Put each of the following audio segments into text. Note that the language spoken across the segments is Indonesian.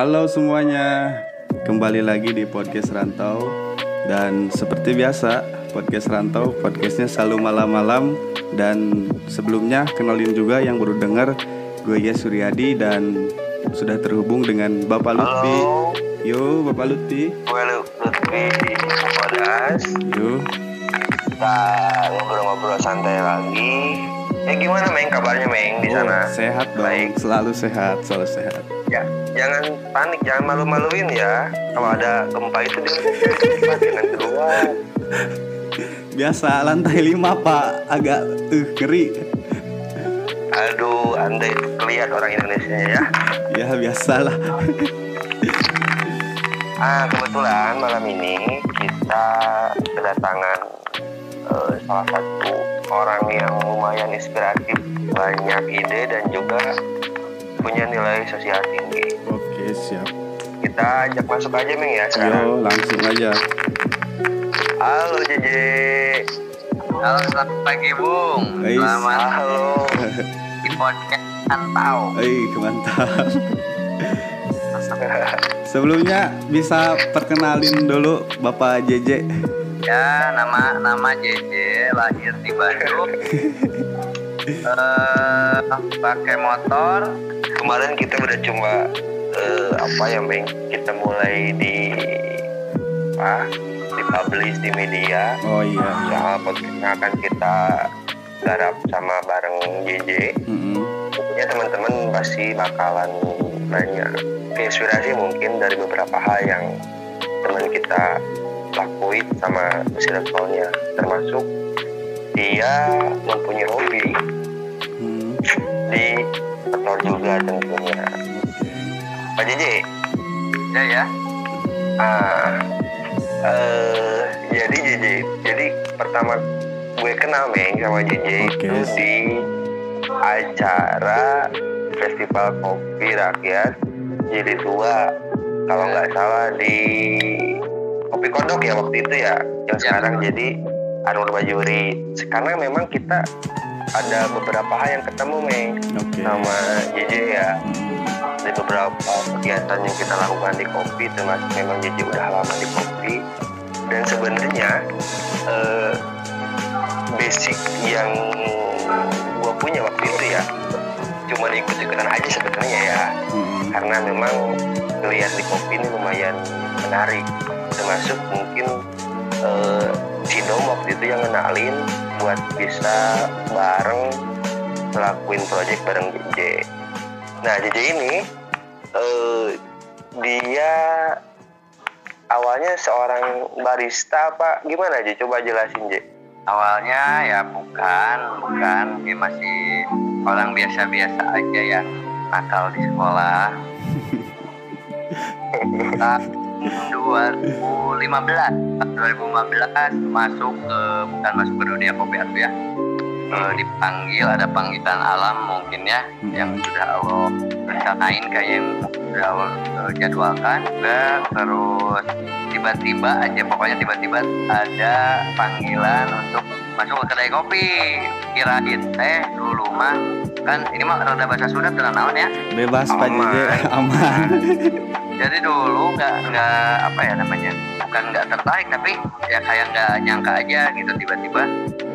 Halo semuanya, kembali lagi di podcast Rantau dan seperti biasa podcast Rantau podcastnya selalu malam-malam dan sebelumnya kenalin juga yang baru dengar gue Yes Suryadi dan sudah terhubung dengan Bapak Lutfi. Halo, Yo Bapak Lutfi, gue Lutfi Podas. yo Kita ngobrol-ngobrol santai lagi. Eh gimana Meng kabarnya Meng di Oh, sana? sehat dong, Baik. selalu sehat, selalu sehat. Ya, jangan panik, jangan malu-maluin ya. Kalau ada gempa itu dengan keluar. Biasa lantai 5 Pak, agak uh, ngeri. Aduh, anda itu kelihatan orang Indonesia ya. Ya biasalah. Ah, kebetulan malam ini kita kedatangan eh, salah satu orang yang lumayan inspiratif, banyak ide dan juga punya nilai sosial tinggi. Oke siap. Kita ajak masuk aja Ming ya sekarang. Yo langsung aja. Halo Jeje. Halo, selamat pagi Bung. Hey, Selamat Halo. di podcast Antau. Eh mantap. Sebelumnya bisa perkenalin dulu Bapak JJ. Ya, nama nama JJ lahir di Bandung. eh pakai motor. Kemarin kita udah coba eh, apa ya Ming? Kita mulai di apa? Dipublish di media. Oh iya. Soal podcast yang akan kita garap sama bareng JJ. Mm-mm. Tentunya teman-teman pasti bakalan banyak inspirasi mungkin dari beberapa hal yang teman kita lakuin sama circle-nya termasuk dia mempunyai hobi Hmm, di motor juga tentunya Pak JJ Ya ya. ah eh, jadi JJ jadi pertama gue kenal Meng sama JJ Oke. itu di acara festival kopi rakyat jadi tua kalau nggak salah di kopi kodok ya waktu itu ya yang Ya. sekarang. Jadi Arul Bajuri sekarang memang kita ada beberapa hal yang ketemu Meng Oke. sama JJ ya. Hmm, di beberapa kegiatan yang kita lakukan di kopi termasuk memang JJ udah lama di kopi. Dan sebenarnya eh, basic yang gue punya waktu itu ya cuma ikut-ikutan aja sebenarnya ya. Hmm, karena memang ngeliat di kopi ini lumayan menarik termasuk mungkin eh, si Dom waktu itu yang ngenalin buat bisa bareng ngelakuin project bareng JJ nah JJ ini eh, dia awalnya seorang barista apa gimana aja coba jelasin J Awalnya ya bukan, bukan. Dia masih orang biasa-biasa aja yang nakal di sekolah. 2015 2015 masuk ke bukan masuk ke dunia kopi atu ya. Eh, dipanggil ada panggilan alam mungkin ya Hmm. yang sudah Allah rencanain kayak yang sudah Allah eh, jadwalkan. Juga terus tiba-tiba aja pokoknya tiba-tiba ada panggilan untuk masuk ke kedai kopi. Kirain teh dulu mah kan ini mah rada bahasa Sunda tenan naon ya. Bebas Pak JJ, Aman. jadi dulu nggak nggak apa ya namanya bukan nggak tertarik tapi ya kayak nggak nyangka aja gitu tiba-tiba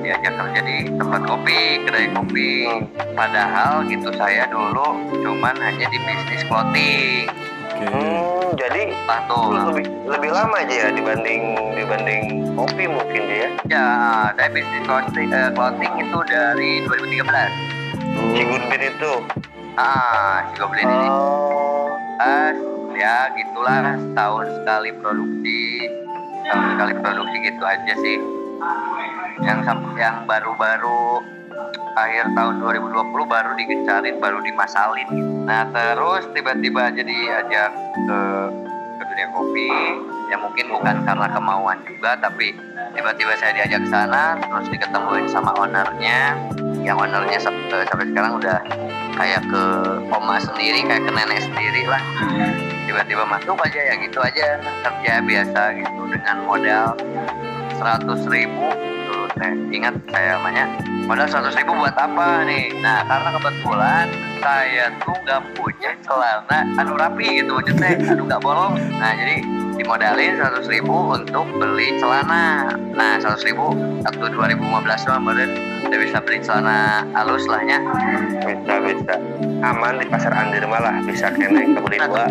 diajak kerja di tempat kopi kedai kopi. Padahal gitu saya dulu cuman hanya di bisnis clothing. Oke. hmm, jadi lah tuh lebih lebih lama aja ya dibanding dibanding kopi mungkin dia ya? Dari bisnis clothing, eh, clothing itu dari 2013 si Gunbin itu? Ah si Goblin ini. Oh. Pas, ya gitulah setahun sekali produksi. Setahun sekali produksi gitu aja sih. Yang yang baru-baru akhir tahun 2020 baru digencarin baru dimasalin. Nah terus tiba-tiba jadi ajak ke ke dunia kopi. Ya mungkin bukan karena kemauan juga tapi tiba-tiba saya diajak ke sana terus diketemuin sama ownernya. Yang ownernya sampai, sampai sekarang udah kayak ke oma sendiri kayak ke nenek sendiri lah tiba-tiba masuk aja ya gitu aja kerja biasa gitu dengan modal 100 ribu. Tuh nah, ingat saya namanya modal seratus ribu buat apa nih? Nah karena kebetulan saya tuh nggak punya celana anu rapi gitu maksudnya anu nggak bolong. Nah jadi dimodalin seratus ribu untuk beli celana. Nah seratus ribu waktu 2015 mah kemarin udah bisa beli celana halus lahnya bisa bisa aman di pasar andir malah. Bisa kena kebeli dua.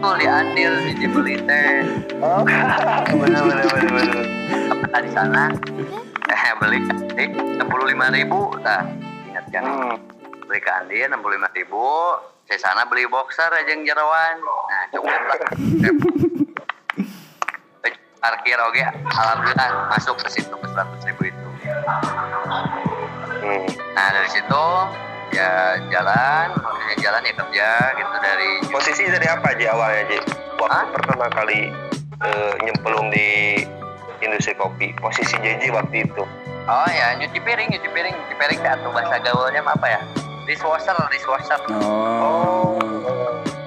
Tuh di Andil di beli teh oh. Bener bener bener bener apa di sana? Eh beli enam lima ribu. Nah ingat kan? Hmm. beli ke Andi enam puluh lima ribu. Saya sana beli boxer aja yang jerawan nah cukup lah parkir oke alhamdulillah masuk ke situ ke seratus ribu itu Hmm. nah dari situ ya jalan maksudnya jalan ya kerja gitu dari posisi dari apa aja awalnya Ji? waktu Hah? pertama kali eh, nyemplung di industri kopi posisi JJ waktu itu oh ya nyuci piring nyuci piring nyuci piring atau bahasa gaulnya apa ya dishwasher dishwasher Oh.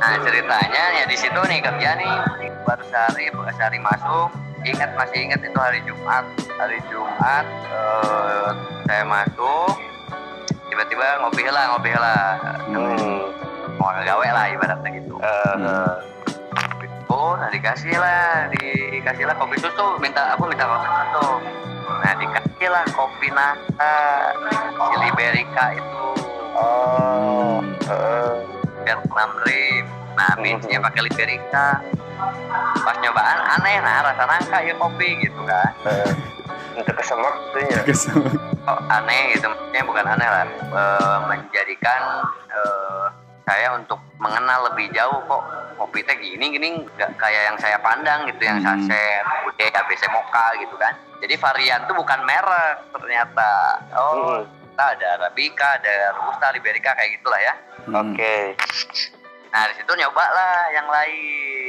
Nah ceritanya ya di situ nih kerja nih baru sehari baru sehari masuk ingat masih ingat itu hari Jumat. Hari Jumat eh, saya masuk. Tiba-tiba ngopi lah ngopi lah. Hmm. mau gawe lah ibaratnya gitu. Hmm. oh nah dikasih lah dikasih lah kopi susu. Minta aku minta kopi susu. Nah dikasih lah kopi nata si Liberica itu. Oh. Eh, Vietnam Dream nah bijinya pakai Liberica pas nyobaan aneh nah rasa nangka ya kopi gitu kan. Untuk kesemak tuh ya oh, aneh gitu. Maksudnya bukan aneh lah. Eh, menjadikan eh, saya untuk mengenal lebih jauh kok kopi teh gini gini nggak kayak yang saya pandang gitu yang Hmm. saset bude ABC mocha gitu kan. Jadi varian tuh bukan merek ternyata. Oh Hmm. kita ada arabica ada robusta liberica kayak gitulah ya. Hmm. oke. Nah di situ nyoba lah yang lain.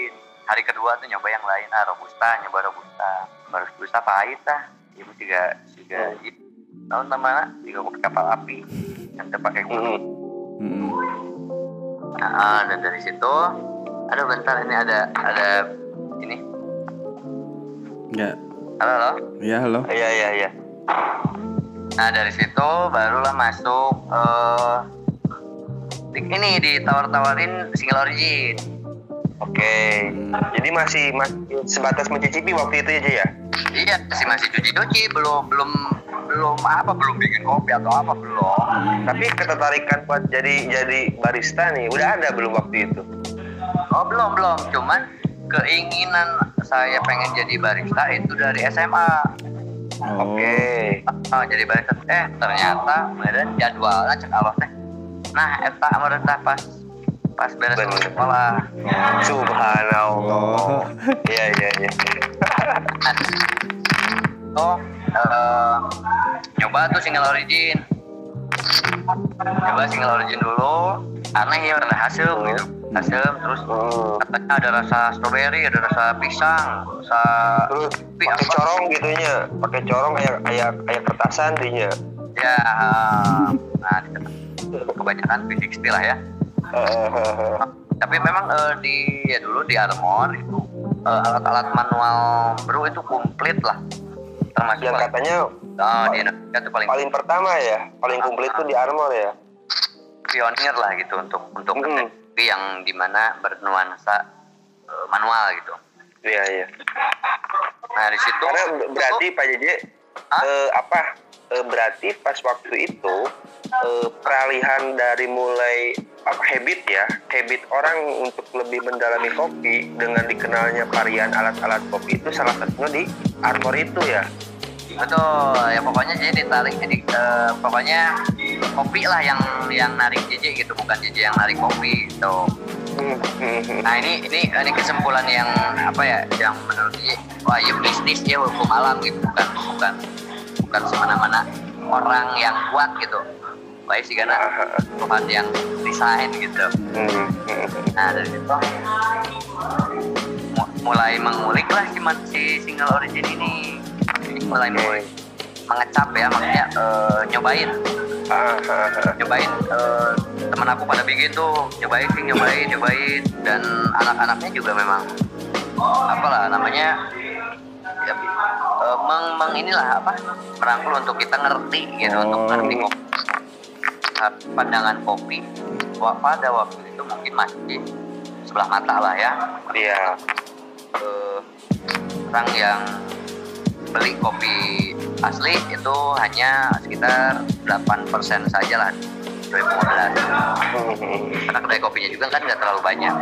Hari kedua tuh nyoba yang lain. Ah robusta, nyoba robusta. Baru robusta pahit lah. Ibu juga juga itu. Tahun mana? Juga pakai kapal api. Yang pakai gunung. Hmm. Hmm. Nah, dan dari situ, aduh bentar ini ada ada ini. Ya. Halo, halo. Ya, halo. iya iya iya Nah dari situ barulah masuk eh di- ini ditawar-tawarin single origin. Oke jadi masih masih sebatas mencicipi waktu itu aja ya Iya, masih masih cuci-cuci, belum belum belum apa, belum bikin kopi atau apa belum. Hmm. tapi ketertarikan buat jadi jadi barista nih udah ada belum waktu itu Oh belum belum, cuman keinginan saya pengen jadi barista itu dari SMA. Oh. oke Oh, jadi barista, eh ternyata kemudian jadwalnya cek Allah teh. Nah, eta merentah pas pas beres Bener. sekolah. subhanallah Oh. iya iya iya Oh, eh, nyoba tuh single origin. Coba single origin dulu. Aneh ya ada hasil gitu. Hasil terus Hmm. katanya ada rasa strawberry, ada rasa pisang, rasa terus pakai corong gitunya pakai corong kayak kayak kayak kertasan dinya ya nah kebanyakan V60 lah ya Tapi memang eh, di ya dulu di Armor itu eh, alat-alat manual bro itu komplit lah. Termasuk yang katanya oh, di Indonesia itu paling, paling pertama ya paling komplit tuh di Armor ya? Pionir lah gitu untuk untuk Hmm. teknologi yang di mana bernuansa eh, manual gitu. Iya iya. Nah di situ karena berarti Pak JJ eh, apa eh, berarti pas waktu itu eh, peralihan dari mulai apa habit ya habit orang untuk lebih mendalami kopi dengan dikenalnya varian alat-alat kopi itu salah satunya di Armor itu ya? Betul ya pokoknya jadi ditarik jadi eh, pokoknya kopi lah yang yang narik JJ gitu bukan JJ yang narik kopi gitu. Hmm. Nah ini ini ini kesimpulan yang apa ya yang menurut dia wah ya bisnis ya hukum alam gitu bukan bukan bukan semena-mana orang yang kuat gitu. Baik sih karena Tuhan yang desain gitu. Hmm. Nah dari situ mu- mulai mengulik lah si, man- si single origin ini. Mulai mulai mengecap ya maksudnya eh, nyobain nyobain eh, teman aku pada bikin tuh nyobain sih nyobain nyobain dan anak-anaknya juga memang apalah namanya ya, eh, meng, meng inilah apa merangkul untuk kita ngerti gitu untuk Oh. ngerti kopi Satu pandangan kopi pada waktu itu mungkin masih sebelah mata lah ya Iya. Eh, orang yang beli kopi asli itu hanya sekitar 8% saja lah 2015 Hmm. karena kedai kopinya juga kan nggak terlalu banyak.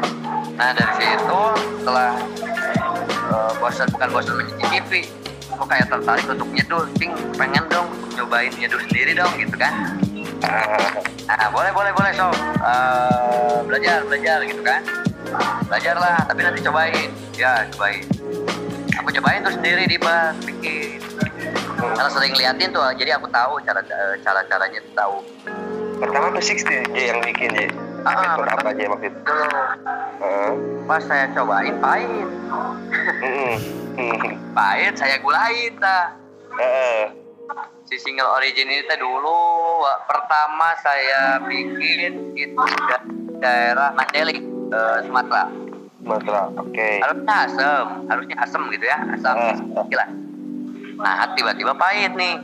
Nah dari situ setelah uh, bosan bukan bosan mencicipi, kok kayak tertarik untuk nyeduh, ting pengen dong nyobain nyeduh sendiri dong gitu kan. Ah, Nah boleh boleh boleh so Uh, belajar belajar gitu kan. Belajar lah, tapi nanti cobain, ya cobain. Aku cobain tuh sendiri di bar, bikin. Karena sering liatin tuh, jadi aku tahu cara cara caranya tahu. Pertama tuh 60 J yang bikin J. Ah, Metode apa aja waktu itu? Ah. pas saya cobain pahit. Pahit saya gulain ta Ah. si single origin ini teh dulu pertama saya bikin itu da- daerah Mandailing eh, Sumatera Sumatera. Oke. harusnya asem harusnya asem gitu ya asam Ah. gila nah tiba-tiba pahit nih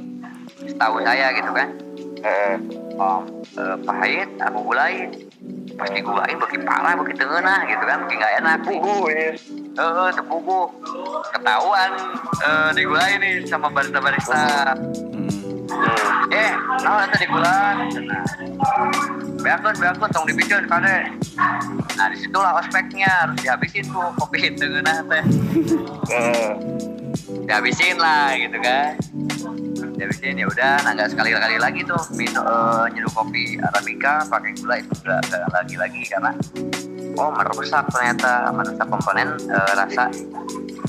setahu saya gitu kan Ah. Oh, eh, pahit aku gulain pas digulain bagi parah bagi tengah gitu kan bagi nggak enak. Pugu ya. eh tepugu ketahuan eh, digulain nih sama barista-barista. Hmm. Hmm. eh nah tadi bulan beakun beakun tong dibikin kade. Nah di situlah ospeknya harus dihabisin tuh kopi dengan teh. Ah. dihabisin lah gitu kan dihabisin ya udah nah nggak sekali kali lagi tuh minum eh, nyeduh kopi arabica pakai gula itu udah nggak lagi lagi karena oh merusak ternyata merusak komponen eh, rasa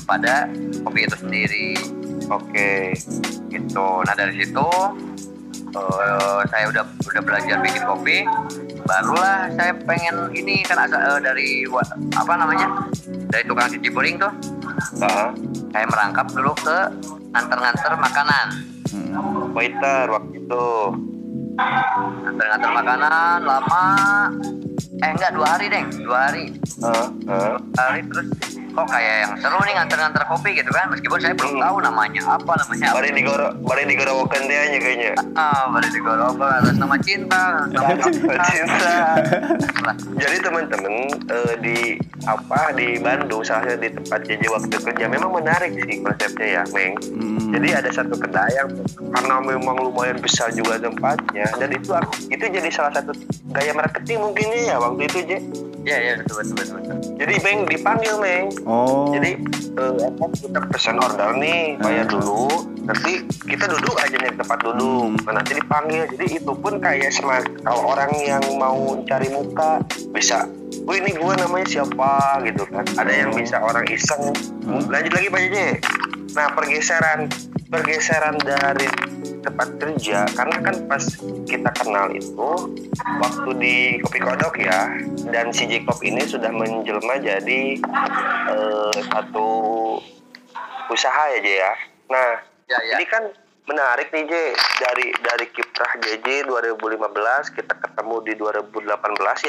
pada kopi itu sendiri. Oke. gitu. Nah dari situ eh, saya udah udah belajar bikin kopi. Barulah saya pengen ini kan asa- eh, dari apa namanya dari tukang cuci piring tuh. Ah. saya merangkap dulu ke nganter-nganter makanan Hmm. Waiter waktu itu. nganter-nganter makanan lama eh enggak dua hari deh dua hari. Ah. Dua hari terus kok kayak yang seru nih nganter-nganter kopi gitu kan meskipun saya belum Hmm. tahu namanya apa namanya apa Bari digoro, bari digorowokan dia aja kayaknya. ah baru digorokkan atas nama cinta atas nama Cinta. Lah, Jadi teman-teman eh, di apa di Bandung salah satu di tempat JJ waktu kerja memang menarik sih konsepnya ya, Meng. Hmm. Jadi ada satu kedai yang karena memang lumayan besar juga tempatnya dan itu itu jadi salah satu gaya marketing mungkinnya ya waktu itu Je. Iya iya betul betul betul. betul. Jadi Meng dipanggil Meng. Oh. Jadi eh, apa, kita pesan order nih, bayar Hmm. dulu. Nanti kita duduk aja nih tempat duduk. Hmm. Nah, nanti dipanggil. Jadi itu pun kayak semak kalau orang yang mau cari muka bisa. Oh ini gua namanya siapa gitu kan. Ada yang bisa orang iseng. Hmm. Lanjut lagi Pak. Nah pergeseran pergeseran dari tempat kerja karena kan pas kita kenal itu waktu di Kopi Kodok ya dan si Jacob ini sudah menjelma jadi eh, satu usaha ya J ya. Nah Ya ya. ini kan menarik nih J dari dari kiprah JJ 2015 kita ketemu di 2018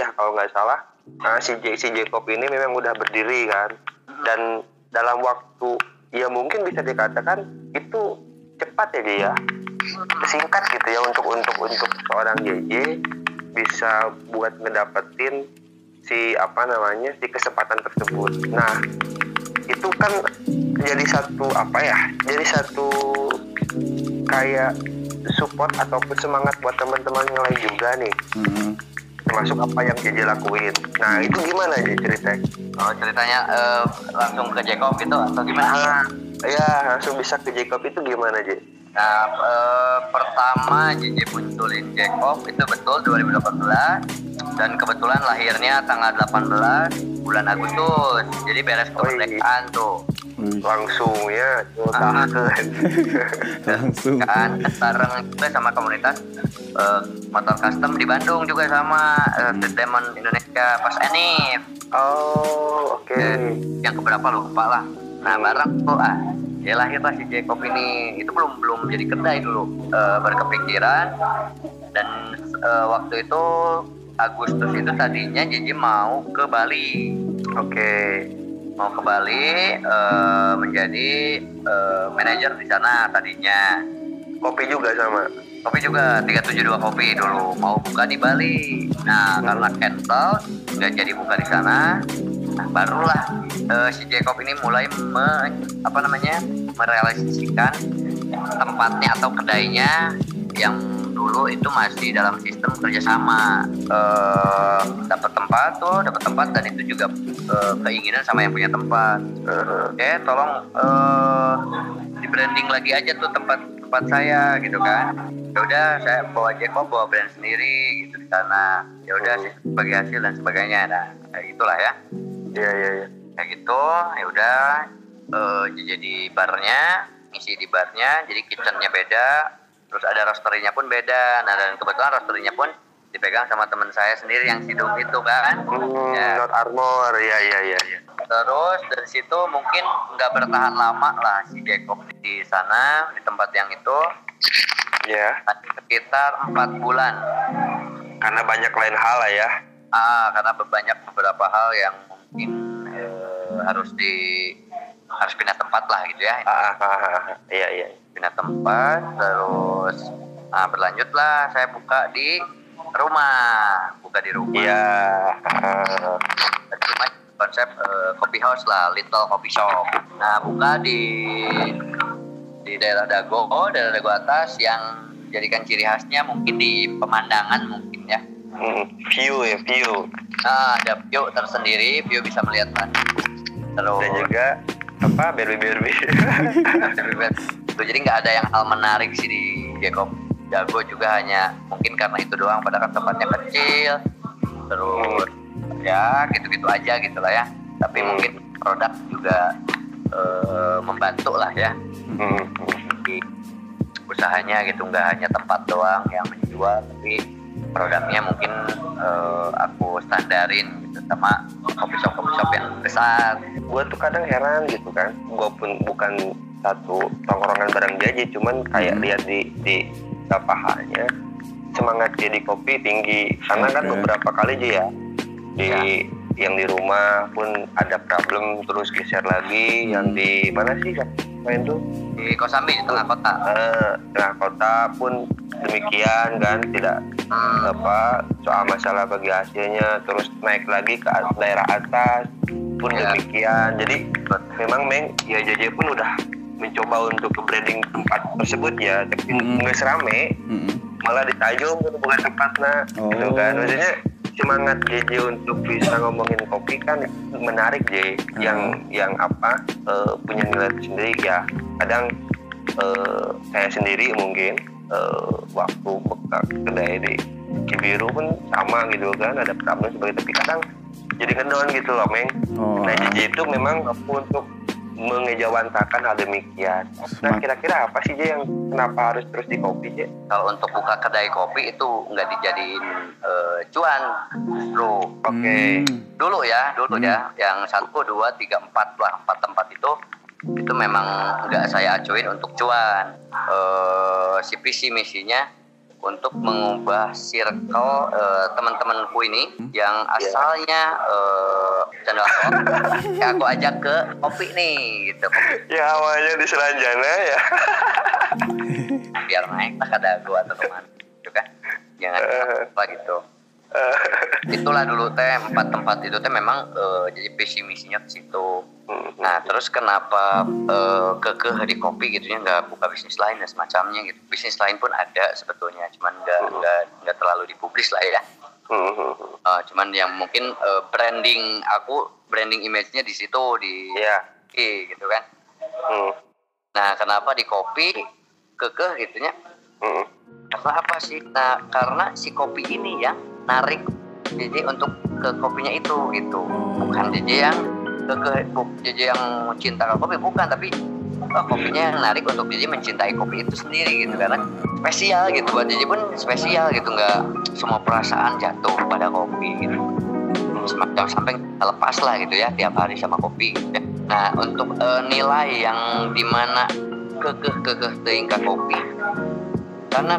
ya kalau nggak salah. Nah si J, si Jacob ini memang udah berdiri kan dan dalam waktu ya mungkin bisa dikatakan itu cepat ya J ya singkat gitu ya untuk untuk untuk seorang JJ bisa buat ngedapetin si apa namanya si kesempatan tersebut. Nah itu kan jadi satu apa ya jadi satu kayak support ataupun semangat buat teman-teman yang lain juga nih Hmm. termasuk apa yang JJ lakuin. Nah itu gimana aja ceritanya? Oh ceritanya eh, langsung ke Jacob gitu atau gimana? Ah, ya langsung bisa ke Jacob itu gimana aja? Nah eh, pertama JJ munculin Jacob itu betul 2018 dan kebetulan lahirnya tanggal 18 bulan Agustus. Jadi beres Oh, iya. kemerdekaan tuh. Langsung ya, Ah. langsung. kan bareng juga sama komunitas eh, motor custom di Bandung juga sama eh, The Diamond Indonesia pas Enif oh oke. yang keberapa lupa lah nah bareng tuh ah ya lahirlah si Jacob ini itu belum belum jadi kedai dulu. Eh, berkepikiran. Dan eh, waktu itu Agustus itu tadinya Jiji mau ke Bali. Oke. mau ke Bali eh, menjadi eh, manajer di sana tadinya. Kopi juga sama. kopi juga 372 kopi dulu. Mau buka di Bali. Nah karena cancel nggak jadi buka di sana nah, barulah eh, si Jacob ini mulai me- apa namanya merealisasikan tempatnya atau kedainya yang dulu itu masih dalam sistem kerjasama. Eh dapat tempat tuh dapat tempat dan itu juga eh, keinginan sama yang punya tempat. Oke tolong eh di branding lagi aja tuh tempat tempat saya gitu kan. Ya udah saya bawa Jacob bawa brand sendiri gitu di sana. Ya udah sih sebagai hasil dan sebagainya. Nah kayak gitulah ya Iya iya iya. kayak gitu ya udah eh, jadi barnya ngisi di barnya jadi kitchennya beda terus ada roasterynya pun beda nah dan kebetulan roasterynya pun dipegang sama teman saya sendiri yang sidung itu kan Hmm, Ya. Not Armor. Iya iya iya. iya. terus dari situ mungkin nggak bertahan lama lah si Jacob di sana di tempat yang itu Iya. sekitar empat bulan Karena banyak lain hal lah ya. ah karena banyak beberapa hal yang mungkin eh, harus di harus pindah tempat lah gitu ya Ah, ah, ah, ah. Iya iya. pindah tempat terus nah, berlanjutlah saya buka di rumah buka di rumah Iya. Rumah konsep eh, coffee house lah little coffee shop nah buka di di daerah Dago daerah Dago atas yang jadikan ciri khasnya mungkin di pemandangan mungkin ya Hmm, View ya view. nah ada view tersendiri view bisa melihat lah terus. Dan juga apa berbi berbi. Jadi nggak ada yang hal menarik sih di Jacob Jago juga hanya mungkin karena itu doang pada kan tempatnya kecil. Terus ya gitu-gitu aja gitu lah ya. Tapi Hmm. mungkin produk juga eh, membantu lah ya. Hmm, di usahanya gitu nggak hanya tempat doang yang menjual tapi produknya mungkin eh, aku standarin gitu sama kopi shop kopi shop yang besar. Gue tuh kadang heran gitu kan. Gue pun bukan satu tongkrongan barang jajan cuman kayak Hmm. lihat di di halnya semangat jadi kopi tinggi. Karena kan beberapa kali aja ya di Ya. yang di rumah pun ada problem terus geser lagi yang di mana sih main tuh di Kosambi di tengah kota eh, tengah kota pun demikian kan tidak Hmm. apa soal masalah bagi hasilnya terus naik lagi ke daerah atas pun Ya. demikian jadi memang meng ya JJ pun udah mencoba untuk ke branding tempat tersebut ya tapi Mm-mm. nggak serame Mm-mm. malah ditayung gitu bukan tempatnya gitu Oh. kan maksudnya semangat JJ untuk bisa ngomongin kopi kan menarik J yang yang apa eh, punya nilai sendiri. Ya kadang eh, saya sendiri mungkin eh, waktu buka kedai di Cibiru pun sama gitu kan ada problem sebagai tapi kadang jadi kendon gitu loh Meng. Oh. nah JJ itu memang untuk mengejawantakan hal demikian. Nah kira-kira apa sih J yang kenapa harus terus di kopi J? kalau untuk buka kedai kopi itu nggak dijadiin eh, cuan bro. Oke. Hmm. dulu ya dulu Hmm. ya yang satu dua tiga empat lah empat tempat itu itu memang nggak saya acuin untuk cuan. Eh si visi misinya untuk mengubah circle eh, teman-temanku ini yang asalnya eh cenderamata ya aku ajak ke kopi nih gitu. Ya awalnya di Selanjana ya. Biar naik lah kada gua atau ke mana gitu kan? Jangan apa gitu. Eh, itulah dulu teh empat tempat itu teh memang eh, jadi visi misinya ke situ. Hmm. Nah, terus kenapa eh, kekeh di kopi gitu ya nggak buka bisnis lain dan semacamnya gitu. Bisnis lain pun ada sebetulnya, cuman nggak nggak nggak terlalu dipublis lah ya. Hmm. Eh, cuman yang mungkin eh, branding aku, branding image-nya di situ di Iya. kopi, gitu kan. Hmm, Nah, kenapa di kopi kekeh gitunya? hmm. Karena apa sih? Nah, karena si kopi ini yang narik JJ untuk ke kopinya itu gitu. Bukan JJ yang ke ke bu- JJ yang cinta ke kopi bukan, tapi oh, kopinya yang narik untuk JJ mencintai kopi itu sendiri gitu karena spesial gitu buat JJ pun spesial gitu nggak semua perasaan jatuh pada kopi gitu semacam sampai lepas lah gitu ya tiap hari sama kopi gitu. Nah untuk eh, nilai yang di mana kekeh kekeh tingkat kopi karena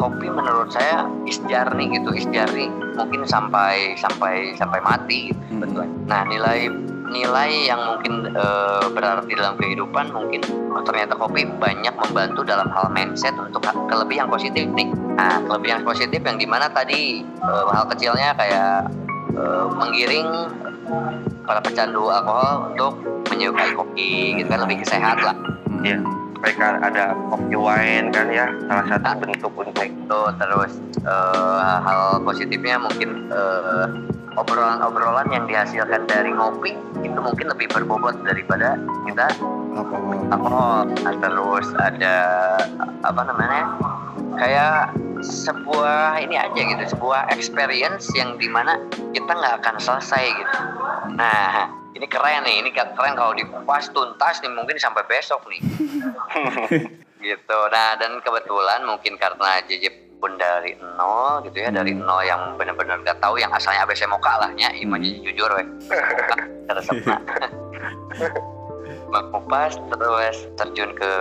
kopi menurut saya isjarni gitu isjarni mungkin sampai sampai sampai mati gitu Hmm. Nah nilai nilai yang mungkin uh, berarti dalam kehidupan mungkin oh, ternyata kopi banyak membantu dalam hal mindset untuk kelebihan positif nih. Nah kelebihan positif yang di mana tadi uh, hal kecilnya kayak uh, menggiring para pecandu alkohol untuk menyukai kopi gitu kan lebih sehat lah. Iya. Mereka ada kopi wine kan ya salah satu nah, bentuk untuk itu terus uh, hal positifnya mungkin uh, obrolan-obrolan yang dihasilkan dari ngopi itu mungkin lebih berbobot daripada kita alkohol. Terus ada apa namanya kayak sebuah ini aja gitu sebuah experience yang di mana kita nggak akan selesai gitu. Nah ini keren nih ini keren kalau dikupas tuntas nih mungkin sampai besok nih. gitu. Nah dan kebetulan mungkin karena JJ pun dari nol gitu ya hmm. dari nol yang benar-benar nggak tahu yang asalnya ABC mau kalahnya iman hmm. jujur weh. Terus mengupas terus terjun ke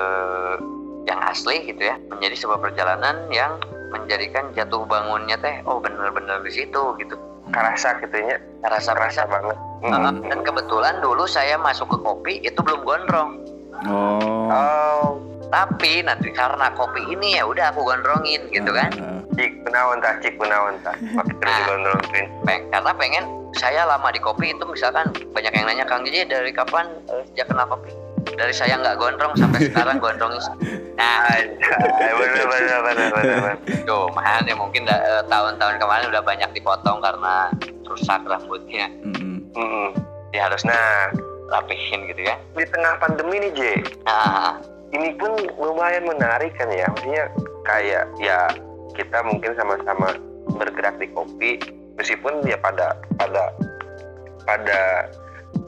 yang asli gitu ya menjadi sebuah perjalanan yang menjadikan jatuh bangunnya teh oh benar-benar di situ gitu. Kerasa gitu ya kerasa kerasa banget. hmm. dan kebetulan dulu saya masuk ke kopi itu belum gondrong. Oh, oh tapi nanti karena kopi ini ya udah aku gondrongin gitu kan? Cik kunawan tak cik kunawan tak nah, digondrongin. peng, karena pengen saya lama di kopi itu misalkan banyak yang nanya Kang Jiji dari kapan uh, sejak kenal kopi? Dari saya nggak gondrong sampai sekarang gondrongin. Nah benar benar benar benar tuh mahan ya mungkin uh, tahun-tahun kemarin udah banyak dipotong karena rusak rambutnya. Mm -hmm. dia harus nah rapihin gitu kan di tengah pandemi nih J nah ini pun lumayan menarik kan ya maksudnya kayak ya kita mungkin sama-sama bergerak di kopi meskipun ya pada pada pada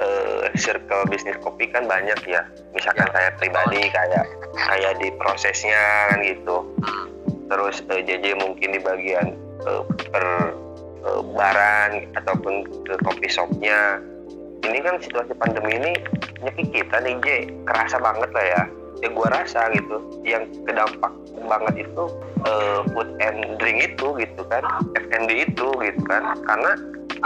uh, circle bisnis kopi kan banyak ya misalkan ya. saya pribadi kayak kayak di prosesnya kan gitu hmm. terus uh, eh, JJ mungkin di bagian uh, per uh, barang ataupun ke kopi shopnya ini kan situasi pandemi ini nyeki kita nih J kerasa banget lah ya ya gue rasa gitu yang kedampak banget itu uh, food and drink itu gitu kan F&B itu gitu kan. Karena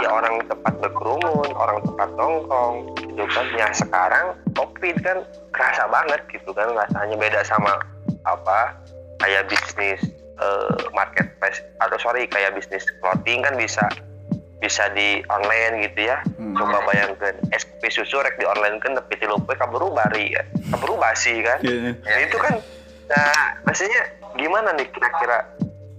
ya orang tempat berkerumun orang tempat nongkrong gitu kan. Ya sekarang covid kan kerasa banget gitu kan rasanya beda sama apa kayak bisnis uh, marketplace atau sorry kayak bisnis clothing kan bisa bisa di online gitu ya. Hmm. coba bayangkan SPP susu rek di online kan tapi tilu kaburu bari ya. Kaburu basi kan? Yeah. ya, itu kan nah maksudnya gimana nih kira-kira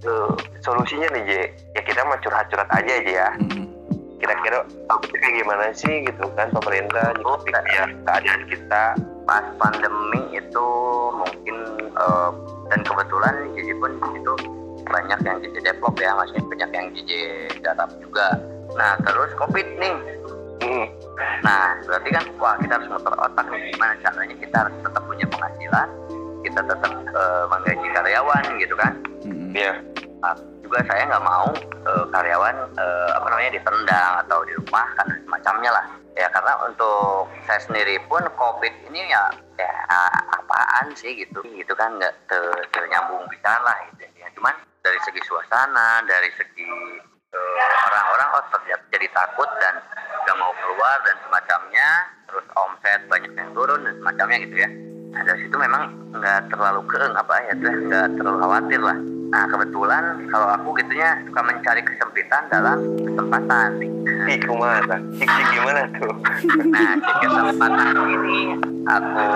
uh, solusinya nih J? Ya kita mah curhat-curhat aja aja ya. Hmm. kira-kira kayak gimana sih gitu kan pemerintah oh, ya keadaan kita pas pandemi itu mungkin uh, dan kebetulan jadi pun itu banyak yang JJ develop ya masih banyak yang JJ garap juga nah terus covid nih hmm. nah berarti kan wah kita harus muter otak nih gimana caranya kita harus tetap punya penghasilan kita tetap uh, menggaji karyawan gitu kan hmm. iya hmm. yeah. nah, juga saya nggak mau uh, karyawan uh, apa namanya ditendang atau di rumah kan semacamnya lah ya karena untuk saya sendiri pun covid ini ya ya apaan sih gitu gitu kan nggak ternyambung bicara lah gitu ya cuman dari segi suasana dari segi orang-orang oh terlihat jadi takut dan gak mau keluar dan semacamnya. Terus omset banyak yang turun dan semacamnya gitu ya. Nah dari situ memang nggak terlalu keeng apa ya tuh nggak terlalu khawatir lah. Nah kebetulan kalau aku gitunya suka mencari kesempitan dalam kesempatan. Ih, ke mana? Cik, cik gimana tuh? Nah, cik kesempatan ini aku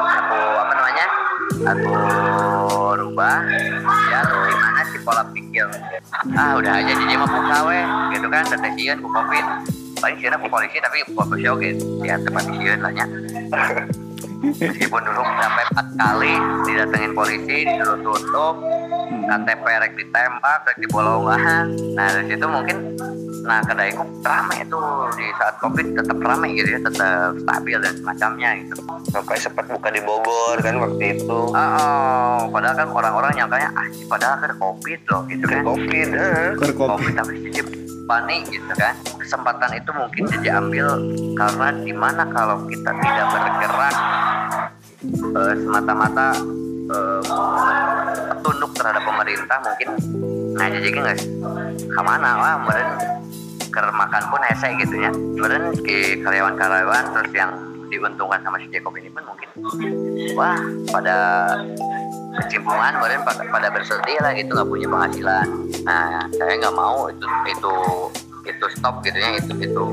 aku Aku rubah ya gimana sih pola pikir? Ah udah aja jadi mau buka weh gitu kan tetesian ku covid. Paling sih aku polisi tapi polisi oke. Ya tempat sieun lah ya. Meskipun dulu sampai empat kali didatengin polisi disuruh tutup KTP rek ditembak rek dibolongan nah dari situ mungkin nah kedaiku ramai itu. Di saat covid tetap ramai gitu ya tetap stabil dan semacamnya gitu. Sampai sempat buka di Bogor kan waktu itu. Oh, oh padahal kan orang-orang nyangkanya ah padahal kan covid loh gitu kan covid eh. covid. Tapi jadi panik gitu kan. Kesempatan itu mungkin jadi ambil karena di mana kalau kita tidak bergerak uh, semata-mata uh, tunduk terhadap pemerintah mungkin. Nah jadi nggak ke mana? Wah kemarin ker makan pun hese gitu ya. Kemudian ke karyawan-karyawan terus yang diuntungkan sama si Jacob ini pun mungkin wah pada kecimpungan kemudian pada, pada bersedih lah gitu nggak punya penghasilan. Nah saya nggak mau itu itu itu stop gitu ya itu itu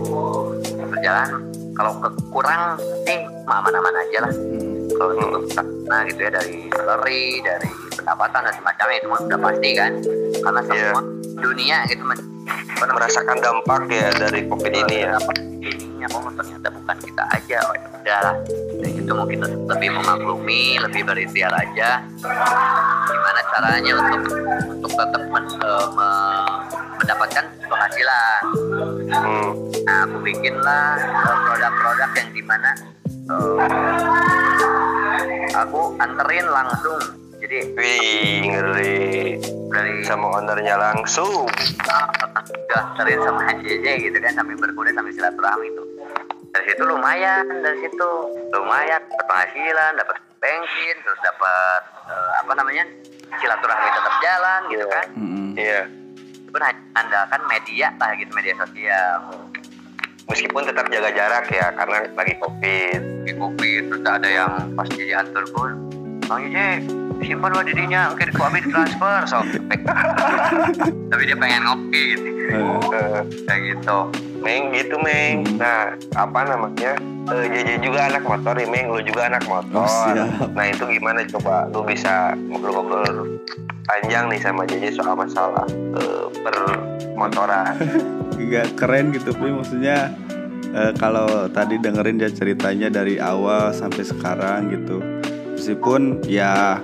berjalan. Kalau kekurang sih aman-aman aja lah. Kalau untuk nah gitu ya dari salary dari pendapatan dan semacamnya itu mah udah pasti kan. Karena semua Iya. dunia gitu merasakan dampak ya dari covid ini ya. Ininya oh ternyata bukan kita aja. Oh ya udah lah. Dan itu mungkin lebih memaklumi lebih berikhtiar aja. Gimana caranya untuk untuk tetap men- eh, me- mendapatkan penghasilan? Hmm. nah aku bikinlah eh, produk-produk yang di mana eh, aku anterin langsung jadi wih ngeri. Dari sama ownernya langsung. Udah anterin sama JJ gitu kan sambil berkuda sambil silaturahmi itu. Dari situ lumayan dari situ lumayan. Dapat penghasilan dapat bensin terus dapat eh, apa namanya silaturahmi tetap jalan gitu Iya. kan. Iya. Itu pun hanya andalkan media lah gitu media sosial. Meskipun tetap jaga jarak ya karena lagi covid. Di kopi terus ada yang pas jadi antar pun. Bang simpan wa dirinya. Mungkin ku abis transfer so tapi dia pengen ngopi. Gitu Eh, Eh, kayak gitu. Meng gitu Meng. Nah apa namanya? Eh, JJ juga anak motor ya Meng. Lu juga anak motor. Oh, siap. Nah itu gimana? Coba Lu bisa ngobrol-ngobrol panjang nih sama JJ soal masalah eh, permotoran. Gak keren gitu Pri maksudnya eh, kalau tadi dengerin dia ceritanya dari awal sampai sekarang gitu. Meskipun ya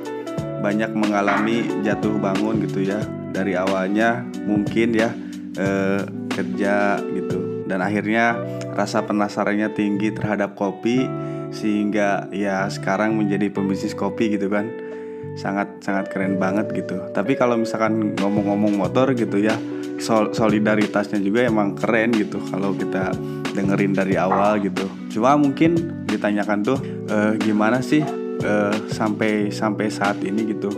banyak mengalami jatuh bangun gitu ya. Dari awalnya mungkin ya eh, kerja gitu. Dan akhirnya rasa penasarannya tinggi terhadap kopi sehingga ya sekarang menjadi pembisnis kopi gitu kan. Sangat sangat keren banget gitu. Tapi kalau misalkan ngomong-ngomong motor gitu ya sol- solidaritasnya juga emang keren gitu kalau kita dengerin dari awal gitu. Cuma mungkin ditanyakan tuh eh, gimana sih eh, sampai sampai saat ini gitu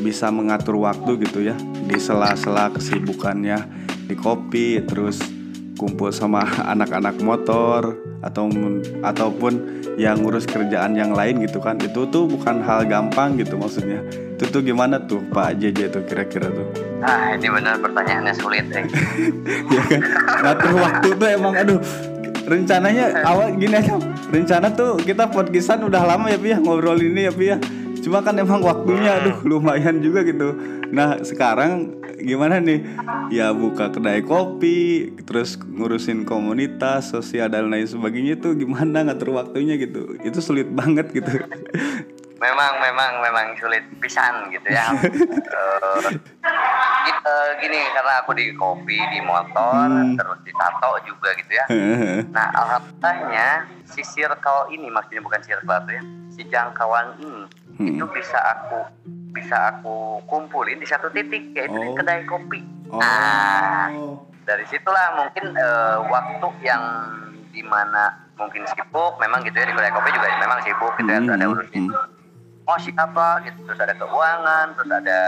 bisa mengatur waktu gitu ya di sela-sela kesibukannya di kopi terus kumpul sama anak-anak motor atau ataupun yang ngurus kerjaan yang lain gitu kan. Itu tuh bukan hal gampang gitu maksudnya. Itu tuh gimana tuh Pak JJ tuh kira-kira tuh? Ah ini benar pertanyaannya sulit eh. ya kan? Ngatur waktu tuh emang aduh rencananya awal gini aja rencana tuh kita podcastan udah lama ya Pi ya ngobrol ini ya Pi ya cuma kan emang waktunya aduh lumayan juga gitu. Nah sekarang gimana nih? Ya buka kedai kopi terus ngurusin komunitas sosial dan lain sebagainya tuh gimana ngatur waktunya gitu. Itu sulit banget gitu memang memang memang sulit pisan gitu ya eh, gini karena aku di kopi di motor Hmm. terus di tato juga gitu ya nah alhamdulillahnya si circle ini maksudnya bukan circle tuh ya si jangkauan ini Hmm. itu bisa aku bisa aku kumpulin di satu titik yaitu di Oh. kedai kopi nah dari situlah mungkin eh, waktu yang di mana mungkin sibuk memang gitu ya di kedai kopi juga memang sibuk gitu ya Hmm, ada hmm, urusan hmm. Oh siapa gitu terus ada keuangan terus ada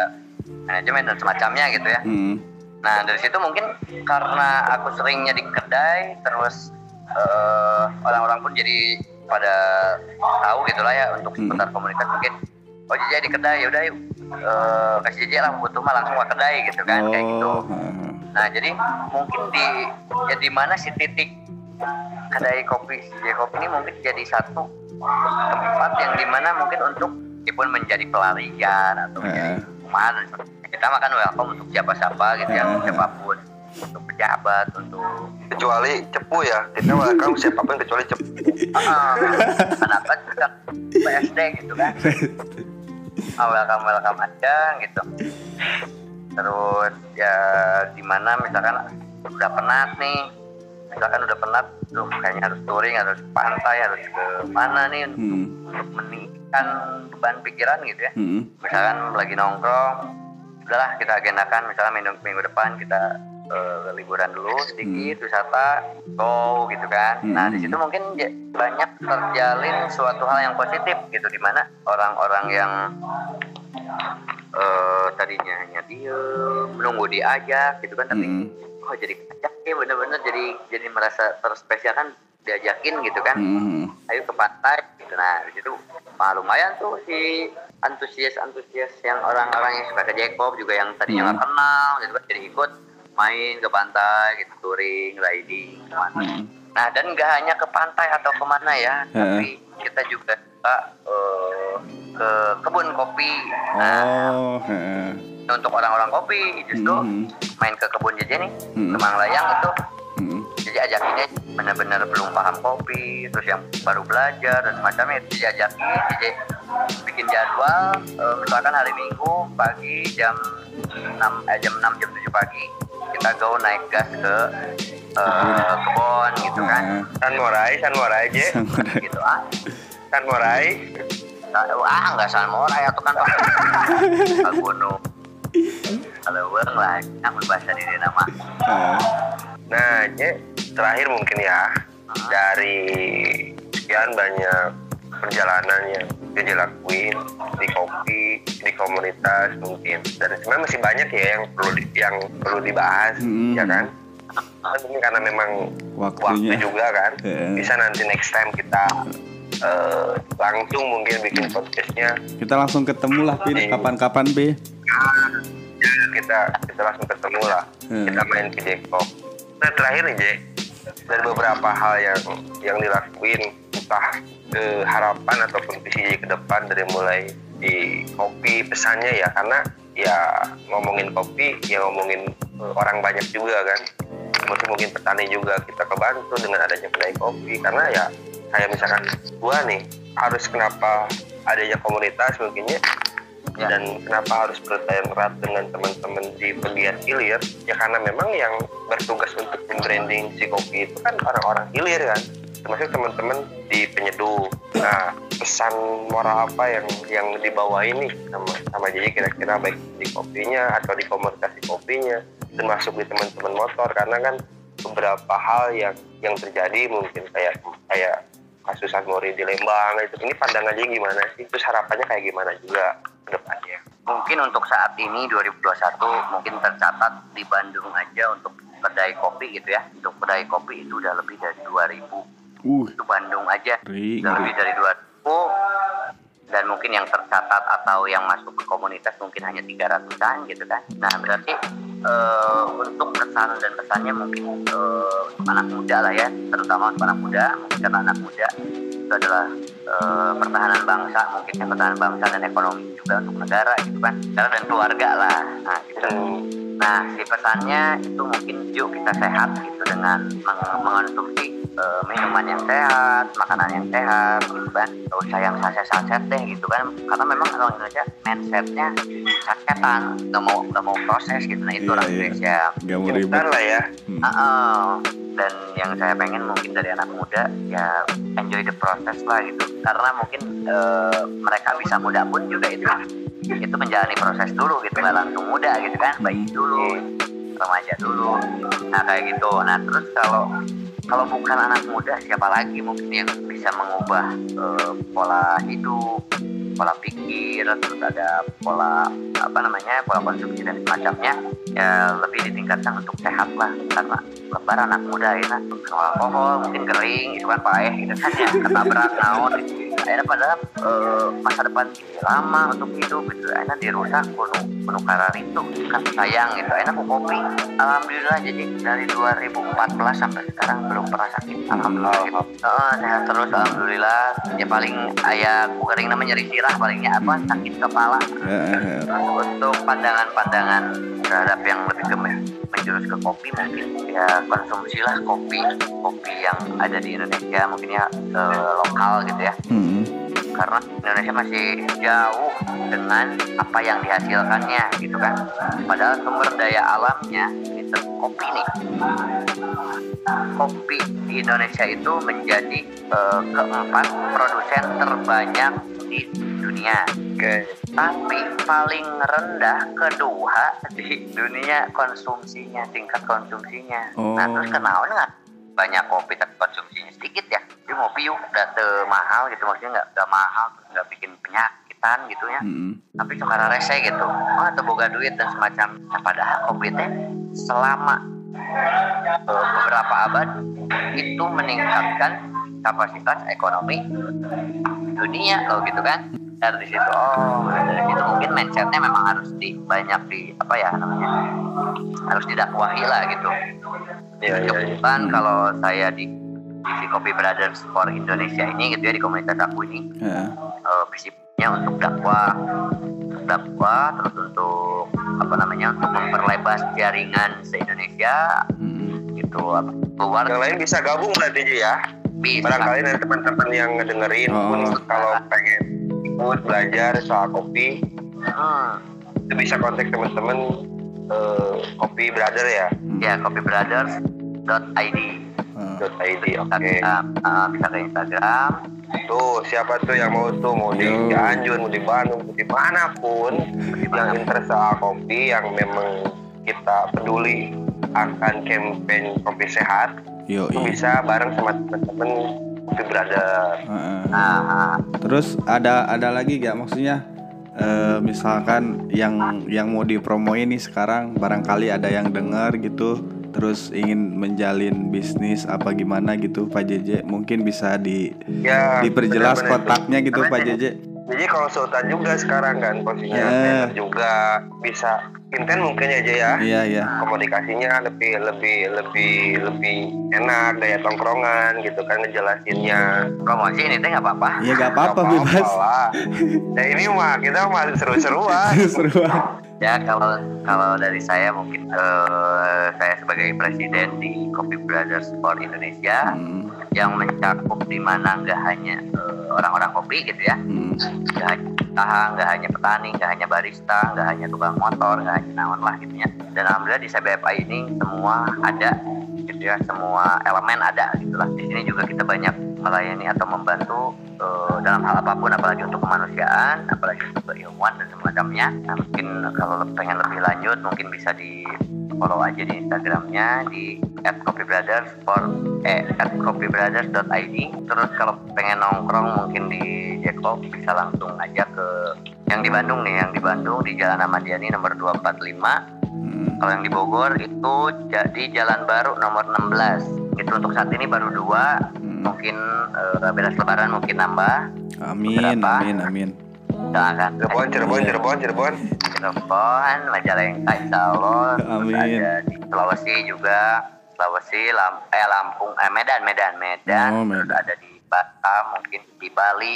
manajemen dan semacamnya gitu ya Hmm. nah dari situ mungkin karena aku seringnya di kedai terus eh, orang-orang pun jadi pada tahu gitulah ya untuk Hmm. seputar komunitas mungkin oh jadi di kedai ya udah yuk eh, kasih JJ lah butuh mah langsung ke kedai gitu kan kayak gitu Oh, heeh. Nah, jadi mungkin di ya di mana si titik kedai kopi J Kopi ini mungkin jadi satu tempat yang di mana mungkin untuk meskipun menjadi pelarian atau menjadi hukuman kita makan welcome untuk siapa-siapa gitu ya siapa pun untuk pejabat untuk kecuali cepu ya kita welcome siapa pun kecuali cepu. Ah, anak juga PSD gitu kan. Ah, welcome welcome aja gitu. Terus ya di mana misalkan udah penat nih misalkan udah penat tuh kayaknya harus touring harus ke pantai harus ke mana nih untuk, Hmm. untuk meningkatkan beban pikiran gitu ya Hmm. misalkan lagi nongkrong udahlah kita agendakan misalkan minggu, minggu depan kita eh, liburan dulu sedikit wisata go gitu kan nah di situ mungkin ya- banyak terjalin suatu hal yang positif gitu di mana orang-orang yang eh, tadinya hanya diem menunggu diajak gitu kan tapi Hmm. oh jadi ajak ya bener-bener jadi jadi merasa terspesial kan diajakin gitu kan Hmm. ayo ke pantai gitu nah di situ wah, lumayan tuh si antusias antusias yang orang-orang yang suka ke Jacob juga yang tadinya nggak kenal gitu kan jadi ikut main ke pantai gitu touring riding ke mana Hmm. nah dan nggak hanya ke pantai atau ke mana ya tapi kita juga eh, ke kebun kopi nah Oh, heeh. untuk orang-orang kopi justru Hmm. main ke kebun jajan nih Hmm. ke Manglayang itu Hmm. jadi ajakinnya benar-benar belum paham kopi terus yang baru belajar dan semacamnya itu diajakin jadi bikin jadwal eh, misalkan hari minggu pagi jam 6 eh, jam 6 jam 7 pagi kita go naik gas ke eh, kebun gitu kan Heeh. San Morai, San Morai je, Samurai. gitu ah San Morai. Ah nggak samurai atau kan Pak gunung kalau gue lah namun bahasa di nama Heeh. Nah, je, terakhir mungkin ya dari sekian banyak perjalanan yang dia lakuin di kopi, di komunitas mungkin. Dan sebenarnya masih banyak ya yang perlu di, yang perlu dibahas, Hmm. ya kan? Tapi mungkin karena memang Waktunya. waktu juga kan, Heeh. bisa nanti next time kita eh, langsung mungkin bikin podcastnya. Kita langsung ketemu lah, Pin. Kapan-kapan, B. ya, kita kita langsung ketemu lah. Hmm. kita main ke Jacob nah terakhir nih Jack dari beberapa hal yang yang dilakuin entah eh, harapan ataupun visi ke depan dari mulai di kopi pesannya ya. Karena ya ngomongin kopi ya ngomongin eh, orang banyak juga kan. Mungkin petani juga kita kebantu dengan adanya kedai kopi. Karena ya kayak misalkan gua nih harus kenapa adanya komunitas mungkinnya Ya. dan kenapa harus bertanya erat dengan teman-teman di pegiat hilir? Ya karena memang yang bertugas untuk membranding si kopi itu kan orang-orang hilir kan. Termasuk teman-teman di penyeduh. Nah pesan moral apa yang yang dibawa ini sama sama jadi kira-kira baik di kopinya atau di komunitas di kopinya termasuk di teman-teman motor? Karena kan beberapa hal yang yang terjadi mungkin kayak kayak kasus Mori di Lembang itu ini pandangannya gimana sih? Terus harapannya kayak gimana juga ke depannya? Mungkin untuk saat ini 2021 mungkin tercatat di Bandung aja untuk kedai kopi gitu ya. Untuk kedai kopi itu udah lebih dari 2000 Uh, itu Bandung aja. Udah lebih dari 2000 dan mungkin yang tercatat atau yang masuk ke komunitas mungkin hanya 300-an gitu kan. Nah berarti eh, untuk kesan dan pesannya mungkin eh, untuk anak muda lah ya terutama untuk anak muda. Mungkin karena anak muda itu adalah eh, pertahanan bangsa mungkin ya pertahanan bangsa dan ekonomi juga untuk negara gitu kan. Negara dan keluarga lah. Nah gitu. Nah, si pesannya itu mungkin yuk kita sehat gitu dengan meng- mengonsumsi eh, minuman yang sehat, makanan yang sehat, gitu kan. Gak usah yang saset-saset deh gitu kan. Karena memang orang Indonesia mindsetnya sasetan, gak mau gak mau proses gitu. Nah itu Iya, orang iya. Indonesia. Gak mau ribet. lah ya Hmm. Ah, ah. dan yang saya pengen mungkin dari anak muda ya enjoy the process lah gitu. Karena mungkin eh, mereka bisa muda pun juga itu itu menjalani proses dulu gitu nggak langsung muda gitu kan bayi dulu remaja dulu nah kayak gitu nah terus kalau kalau bukan anak muda siapa lagi mungkin yang bisa mengubah eh, pola hidup pola pikir terus ada pola apa namanya pola konsumsi dan semacamnya ya lebih ditingkatkan untuk sehat lah. Karena lebar anak muda ya minum alkohol mungkin kering gitu kan paeh gitu kan ya. Ketabrak naon gitu akhirnya padahal eh, masa depan lama untuk hidup gitu. Akhirnya dirusak kuno kuno karar itu kan sayang gitu. Akhirnya aku kopi. Alhamdulillah jadi dari 2014 sampai sekarang belum pernah sakit. Alhamdulillah. Gitu. Sehat terus alhamdulillah. Ya paling ayah aku kering namanya nyeri sirah palingnya apa sakit kepala. Untuk pandangan-pandangan terhadap yang lebih ke menjurus ke kopi mungkin ya konsumsilah kopi kopi yang ada di Indonesia mungkin ya eh, lokal gitu ya. Hmm. Karena Indonesia masih jauh dengan apa yang dihasilkannya gitu kan? Padahal sumber daya alamnya ter- kopi nih. Kopi di Indonesia itu menjadi eh, keempat produsen terbanyak di dunia. Oke. Tapi paling rendah kedua di dunia konsumsinya tingkat konsumsinya. Nah Oh. terus kenapa nggak? Banyak kopi tapi konsumsinya sedikit ya jadi ngopi yuk te- mahal gitu maksudnya nggak nggak mahal nggak bikin penyakitan gitu ya. Hmm. tapi cuma rese gitu. Oh atau boga duit dan semacam. Nah, padahal kopi teh selama uh, beberapa abad itu meningkatkan kapasitas ekonomi dunia loh gitu kan. Dari situ oh dari situ mungkin mindsetnya memang harus di banyak di apa ya namanya harus didakwahi lah gitu. Iya, iya. kan kalau saya di divisi Copy Brothers for Indonesia ini gitu ya di komunitas aku ini Ya. eh, prinsipnya untuk dakwah dakwah terus untuk apa namanya untuk memperlebar jaringan se Indonesia Mm. gitu apa, keluar Yang lain bisa gabung lah DJ ya. bisa Barangkali dari teman-teman yang ngedengerin Oh. pun kalau pengen ikut belajar soal kopi, Hmm, itu bisa kontak teman-teman eh, Kopi Brother ya. ya copybrothers.id Ah. .id oke. Instagram, eh, bisa ke Instagram. Tuh siapa tuh yang mau tuh mau di. Cianjur, mau di Bandung, mau di mana pun yang interest soal kopi yang memang kita peduli akan campaign kopi sehat Yo, itu bisa bareng sama teman-teman Kopi Brother. nah Terus ada ada lagi gak maksudnya? Eh, misalkan yang yang mau dipromoin nih sekarang barangkali ada yang dengar gitu terus ingin menjalin bisnis apa gimana gitu Pak JJ mungkin bisa di Ya, diperjelas benar-benar itu. kontaknya gitu Pak JJ. Jadi konsultan juga sekarang kan posisinya Eh. juga bisa inten mungkin aja ya. Iya iya. Komunikasinya lebih lebih lebih lebih enak gaya tongkrongan gitu kan ngejelasinnya. promosi ini teh nggak apa-apa Iya gak apa-apa bebas. Ya ini mah kita mah seru-seruan. Seru banget. Ya kalau kalau dari saya mungkin eh, saya sebagai presiden di Coffee Brothers for Indonesia Hmm, yang mencakup di mana nggak hanya eh, orang-orang kopi gitu ya, hmm, nggak hanya usaha, nggak hanya petani, nggak hanya barista, nggak hanya tukang motor, nggak hanya naon lah gitu ya. Dan alhamdulillah di CBFI ini semua ada gitu ya, semua elemen ada gitulah. Di sini juga kita banyak melayani atau membantu eh, dalam hal apa pun, apalagi untuk kemanusiaan, apalagi untuk keilmuan dan semacamnya. Nah, mungkin kalau pengen lebih lanjut, mungkin bisa di follow aja di Instagramnya di @copybrothers for eh @copybrothers.id. Terus kalau pengen nongkrong mungkin di Jacob bisa langsung aja ke yang di Bandung nih, yang di Bandung di Jalan Ahmadiani nomor 245 hmm. Kalau yang di Bogor itu jadi Jalan Baru nomor 16. Itu untuk saat ini baru dua. Hmm. Mungkin eh, beres Lebaran mungkin nambah. Amin Beberapa. amin amin. Doakan. Cirebon, Cirebon, Cirebon, Cirebon. Cirebon, Majalengka, Insya Allah. Terus Amin. ada di Sulawesi juga. Sulawesi, Lam eh Lampung, eh Medan, Medan, Medan. Oh, Terus Medan. ada di Batam, mungkin di Bali,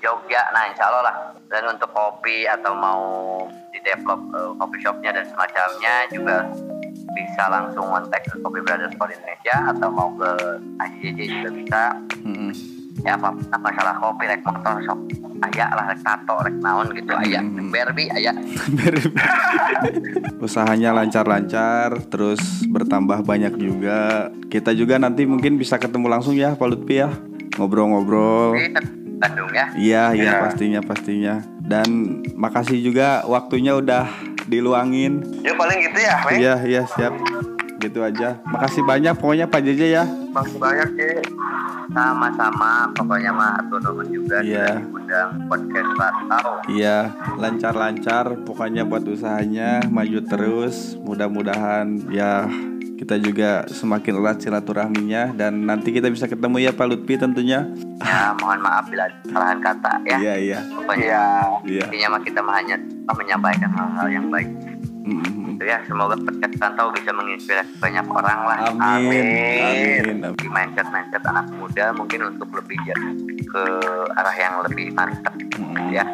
Jogja. Nah, Insya Allah lah. Dan untuk kopi atau mau di develop eh, coffee shopnya dan semacamnya juga bisa langsung kontak ke Kopi Brothers for Indonesia atau mau ke AJJ juga bisa Hmm, ya apa masalah kopi rek motor sok ayak lah rek tato rek naon gitu ayak Hmm. berbi ayak Usahanya lancar-lancar, terus bertambah banyak juga. Kita juga nanti mungkin bisa ketemu langsung ya, Pak Lutfi ya, ngobrol-ngobrol. Bandung ya Iya, iya Ya. pastinya pastinya. Dan makasih juga waktunya udah diluangin. Ya paling gitu ya, Meng. Iya, iya siap. Gitu aja. Makasih banyak pokoknya Pak JJ ya. Makasih banyak sih. sama-sama pokoknya mah nuhun juga Iya. diundang podcast Rantau Iya, lancar-lancar pokoknya buat usahanya maju terus. Mudah-mudahan ya kita juga semakin erat silaturahminya dan nanti kita bisa ketemu ya Pak Lutfi tentunya. ya mohon maaf bila kesalahan kata ya Iya, iya. pokoknya Iya. Intinya mah kita mah hanya menyampaikan hal-hal yang baik Mm, mm, mm. gitu ya semoga podcast Rantau bisa menginspirasi banyak orang lah Amin. Amin. Amin. di mindset mindset anak muda mungkin untuk lebih ke arah yang lebih mantap Mm, ya